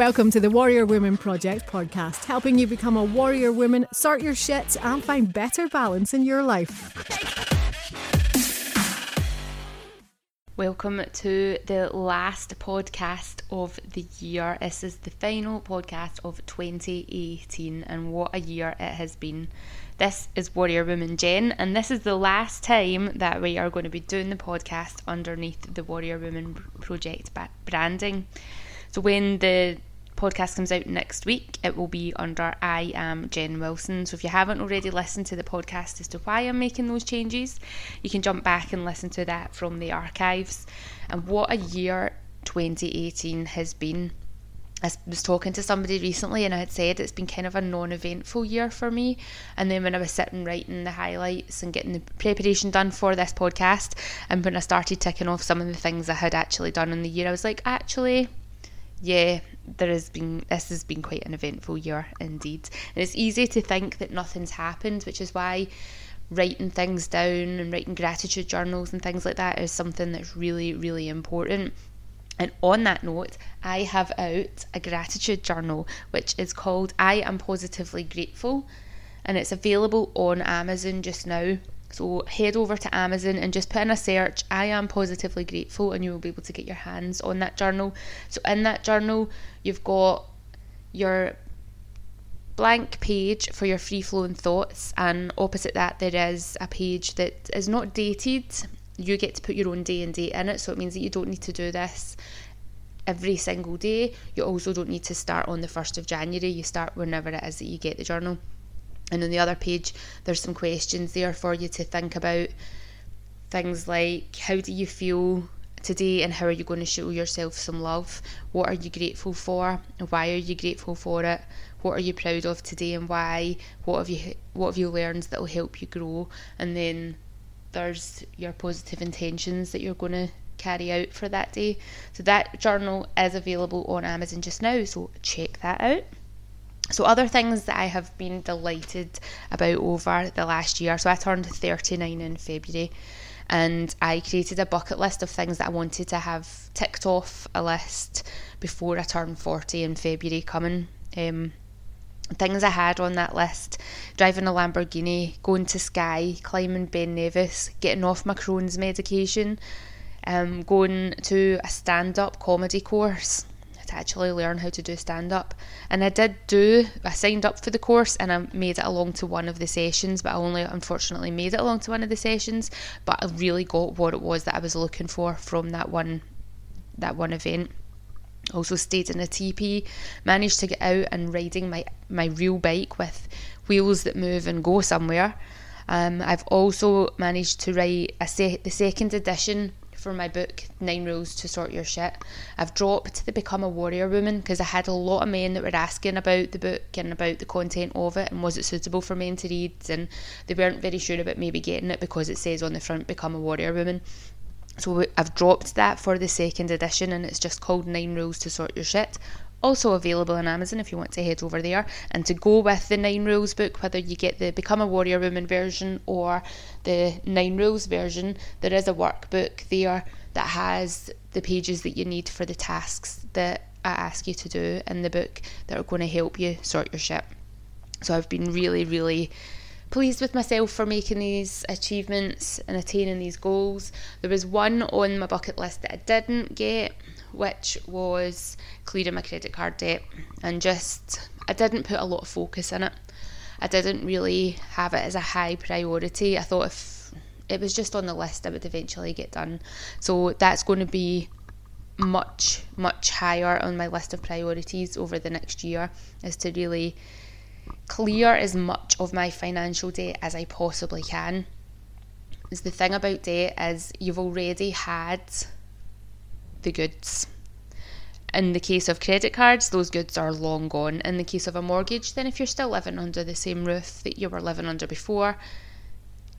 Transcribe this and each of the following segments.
Welcome to the Warrior Women Project podcast, helping you become a warrior woman, sort your shit, and find better balance in your life. Welcome to the last podcast of the year. This is the final podcast of 2018, and what a year it has been. This is Warrior Woman Jen, and this is the last time that we are going to be doing the podcast underneath the Warrior Woman Project branding. So, when the podcast comes out next week, it will be under I am Jen Wilson. So if you haven't already listened to the podcast as to why I'm making those changes, you can jump back and listen to that from the archives. And what a year 2018 has been. I was talking to somebody recently and I had said it's been kind of a non eventful year for me. And then when I was sitting writing the highlights and getting the preparation done for this podcast, and when I started ticking off some of the things I had actually done in the year, I was like, actually, yeah, there has been this has been quite an eventful year indeed. And it's easy to think that nothing's happened, which is why writing things down and writing gratitude journals and things like that is something that's really, really important. And on that note, I have out a gratitude journal which is called I Am Positively Grateful and it's available on Amazon just now. So head over to Amazon and just put in a search, I am positively grateful, and you will be able to get your hands on that journal. So in that journal, you've got your blank page for your free flowing thoughts, and opposite that, there is a page that is not dated. You get to put your own day and date in it, so it means that you don't need to do this every single day. You also don't need to start on the 1st of January, you start whenever it is that you get the journal. And on the other page, there's some questions there for you to think about. Things like how do you feel today and how are you going to show yourself some love? What are you grateful for? And why are you grateful for it? What are you proud of today and why? What have you what have you learned that will help you grow? And then there's your positive intentions that you're going to carry out for that day. So that journal is available on Amazon just now, so check that out. So, other things that I have been delighted about over the last year. So, I turned 39 in February and I created a bucket list of things that I wanted to have ticked off a list before I turned 40 in February coming. Um, things I had on that list driving a Lamborghini, going to Skye, climbing Ben Nevis, getting off my Crohn's medication, um, going to a stand up comedy course to actually learn how to do stand up. And I did do, I signed up for the course and I made it along to one of the sessions, but I only unfortunately made it along to one of the sessions. But I really got what it was that I was looking for from that one that one event. Also stayed in a TP, managed to get out and riding my, my real bike with wheels that move and go somewhere. Um, I've also managed to write a se- the second edition for my book, Nine Rules to Sort Your Shit. I've dropped the Become a Warrior Woman because I had a lot of men that were asking about the book and about the content of it and was it suitable for men to read and they weren't very sure about maybe getting it because it says on the front Become a Warrior Woman. So I've dropped that for the second edition and it's just called Nine Rules to Sort Your Shit also available on Amazon if you want to head over there. And to go with the Nine Rules book, whether you get the Become a Warrior Woman version or the Nine Rules version, there is a workbook there that has the pages that you need for the tasks that I ask you to do in the book that are going to help you sort your shit. So I've been really, really pleased with myself for making these achievements and attaining these goals. There was one on my bucket list that I didn't get, which was clearing my credit card debt and just I didn't put a lot of focus in it. I didn't really have it as a high priority. I thought if it was just on the list, it would eventually get done. So that's going to be much, much higher on my list of priorities over the next year is to really clear as much of my financial debt as I possibly can. Is the thing about debt is you've already had the goods. In the case of credit cards, those goods are long gone. In the case of a mortgage, then if you're still living under the same roof that you were living under before,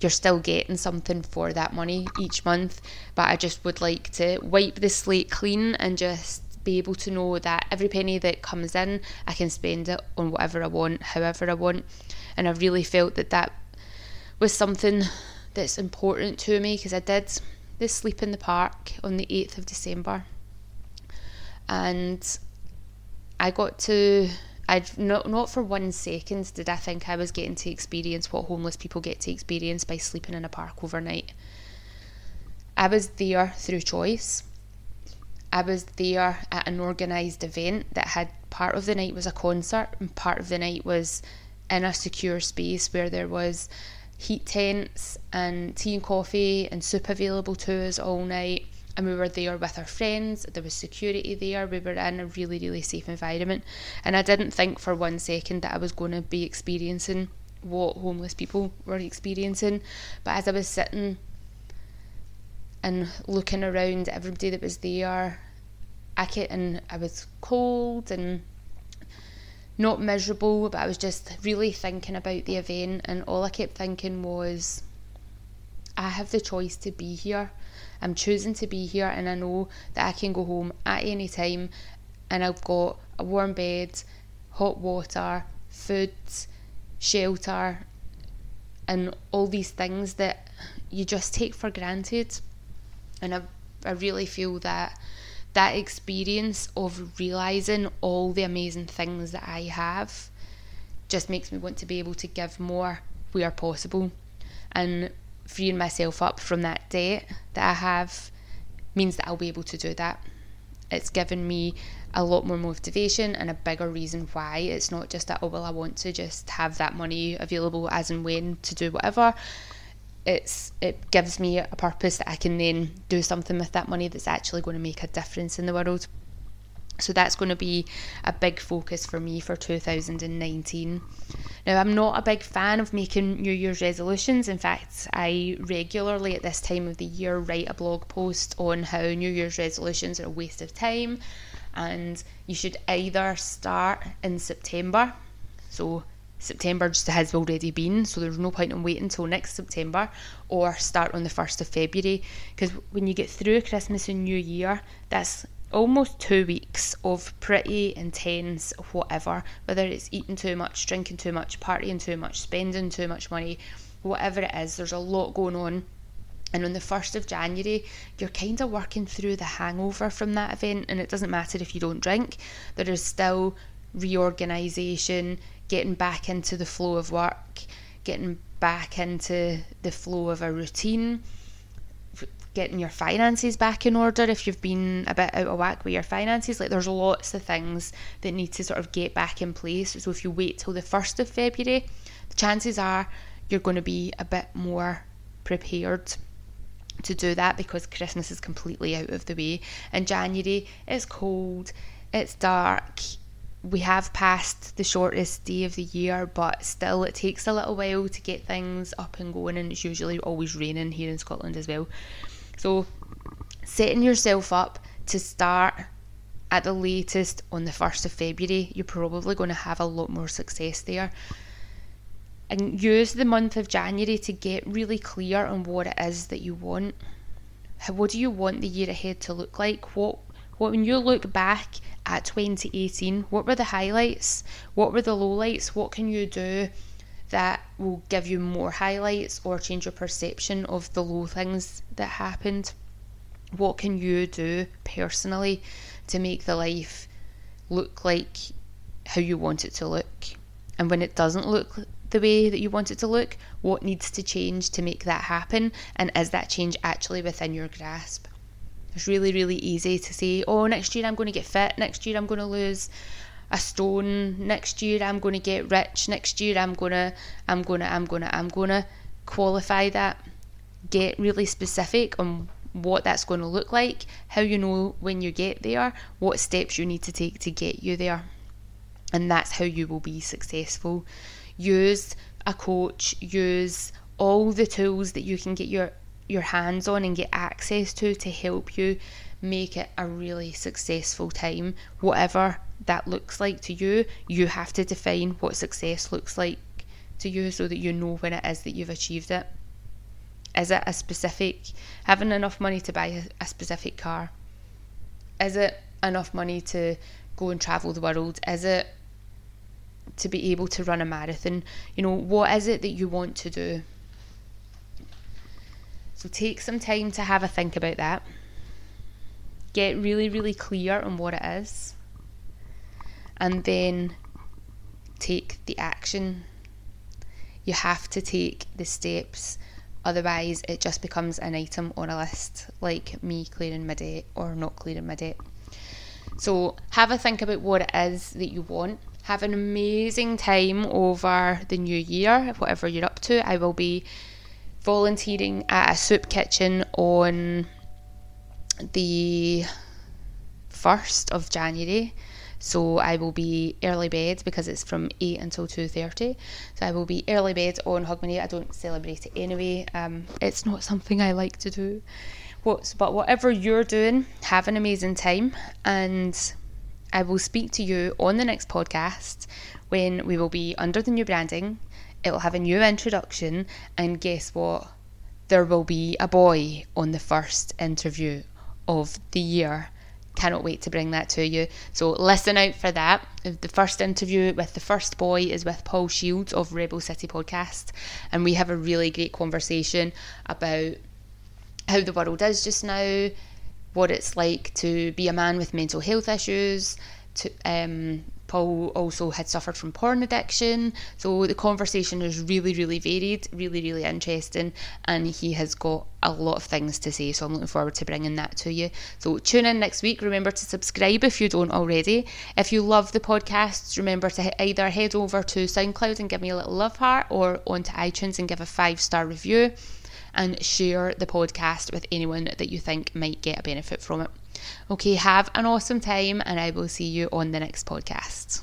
you're still getting something for that money each month. But I just would like to wipe the slate clean and just be able to know that every penny that comes in, I can spend it on whatever I want, however I want. And I really felt that that was something that's important to me because I did this sleep in the park on the 8th of December. And I got to I'd not not for one second did I think I was getting to experience what homeless people get to experience by sleeping in a park overnight. I was there through choice. I was there at an organised event that had part of the night was a concert and part of the night was in a secure space where there was heat tents and tea and coffee and soup available to us all night and we were there with our friends. There was security there. We were in a really, really safe environment. And I didn't think for one second that I was going to be experiencing what homeless people were experiencing. But as I was sitting and looking around everybody that was there, I could, and I was cold and not miserable, but I was just really thinking about the event, and all I kept thinking was, I have the choice to be here. I'm choosing to be here, and I know that I can go home at any time, and I've got a warm bed, hot water, food, shelter, and all these things that you just take for granted. And I, I really feel that that experience of realizing all the amazing things that I have just makes me want to be able to give more where possible. And freeing myself up from that debt that I have means that I'll be able to do that. It's given me a lot more motivation and a bigger reason why. It's not just that, oh, well, I want to just have that money available as and when to do whatever. It's it gives me a purpose that I can then do something with that money that's actually going to make a difference in the world. So that's going to be a big focus for me for 2019. Now, I'm not a big fan of making New Year's resolutions. In fact, I regularly at this time of the year write a blog post on how New Year's resolutions are a waste of time and you should either start in September. So, September just has already been, so there's no point in waiting until next September, or start on the 1st of February. Because when you get through Christmas and New Year, that's almost two weeks of pretty intense whatever, whether it's eating too much, drinking too much, partying too much, spending too much money, whatever it is, there's a lot going on. And on the 1st of January, you're kind of working through the hangover from that event, and it doesn't matter if you don't drink, there is still reorganisation, getting back into the flow of work, getting back into the flow of a routine getting your finances back in order if you've been a bit out of whack with your finances. Like there's lots of things that need to sort of get back in place. So if you wait till the 1st of February, the chances are you're going to be a bit more prepared to do that because Christmas is completely out of the way. In January, it's cold, it's dark. We have passed the shortest day of the year, but still, it takes a little while to get things up and going, and it's usually always raining here in Scotland as well. So, setting yourself up to start at the latest on the 1st of February, you're probably going to have a lot more success there. And use the month of January to get really clear on what it is that you want. What do you want the year ahead to look like? What, what when you look back at 2018, what were the highlights? What were the lowlights? What can you do that will give you more highlights or change your perception of the low things that happened. What can you do personally to make the life look like how you want it to look? And when it doesn't look the way that you want it to look, what needs to change to make that happen? And is that change actually within your grasp? It's really, really easy to say, oh, next year I'm going to get fit, next year I'm going to lose a stone next year i'm going to get rich next year i'm going to i'm going to i'm going to i'm going to qualify that. Get really specific on what that's going to look like how you know when you get there what steps you need to take to get you there and that's how you will be successful. Use a coach use all the tools that you can get your your hands on and get access to to help you make it a really successful time whatever that looks like to you, you have to define what success looks like to you so that you know when it is that you've achieved it. Is it a specific, having enough money to buy a, specific car? Is it enough money to go and travel the world? Is it to be able to run a marathon? You know, what is it that you want to do? So take some time to have a think about that. Get really, really clear on what it is and then take the action. You have to take the steps, otherwise, it just becomes an item on a list, like me clearing my debt or not clearing my debt. So, have a think about what it is that you want. Have an amazing time over the new year, whatever you're up to. I will be volunteering at a soup kitchen on the 1st of January. So I will be early bed because it's from 8 until 2.30. So I will be early bed on Hogmanay. I don't celebrate it anyway. Um, it's not something I like to do. What's, but whatever you're doing, have an amazing time. And I will speak to you on the next podcast when we will be under the new branding. It will have a new introduction. And guess what? There will be a boy on the first interview of the year. Cannot wait to bring that to you. So listen out for that. The first interview with the first boy is with Paul Shields of Rebel City Podcast, and we have a really great conversation about how the world is just now, what it's like to be a man with mental health issues, to um, Paul also had suffered from porn addiction. So the conversation is really, really varied, really, really interesting, and he has got a lot of things to say. So I'm looking forward to bringing that to you. So tune in next week. Remember to subscribe if you don't already. If you love the podcasts, remember to either head over to SoundCloud and give me a little love heart or onto iTunes and give a five star review and share the podcast with anyone that you think might get a benefit from it. Okay, have an awesome time, and I will see you on the next podcast.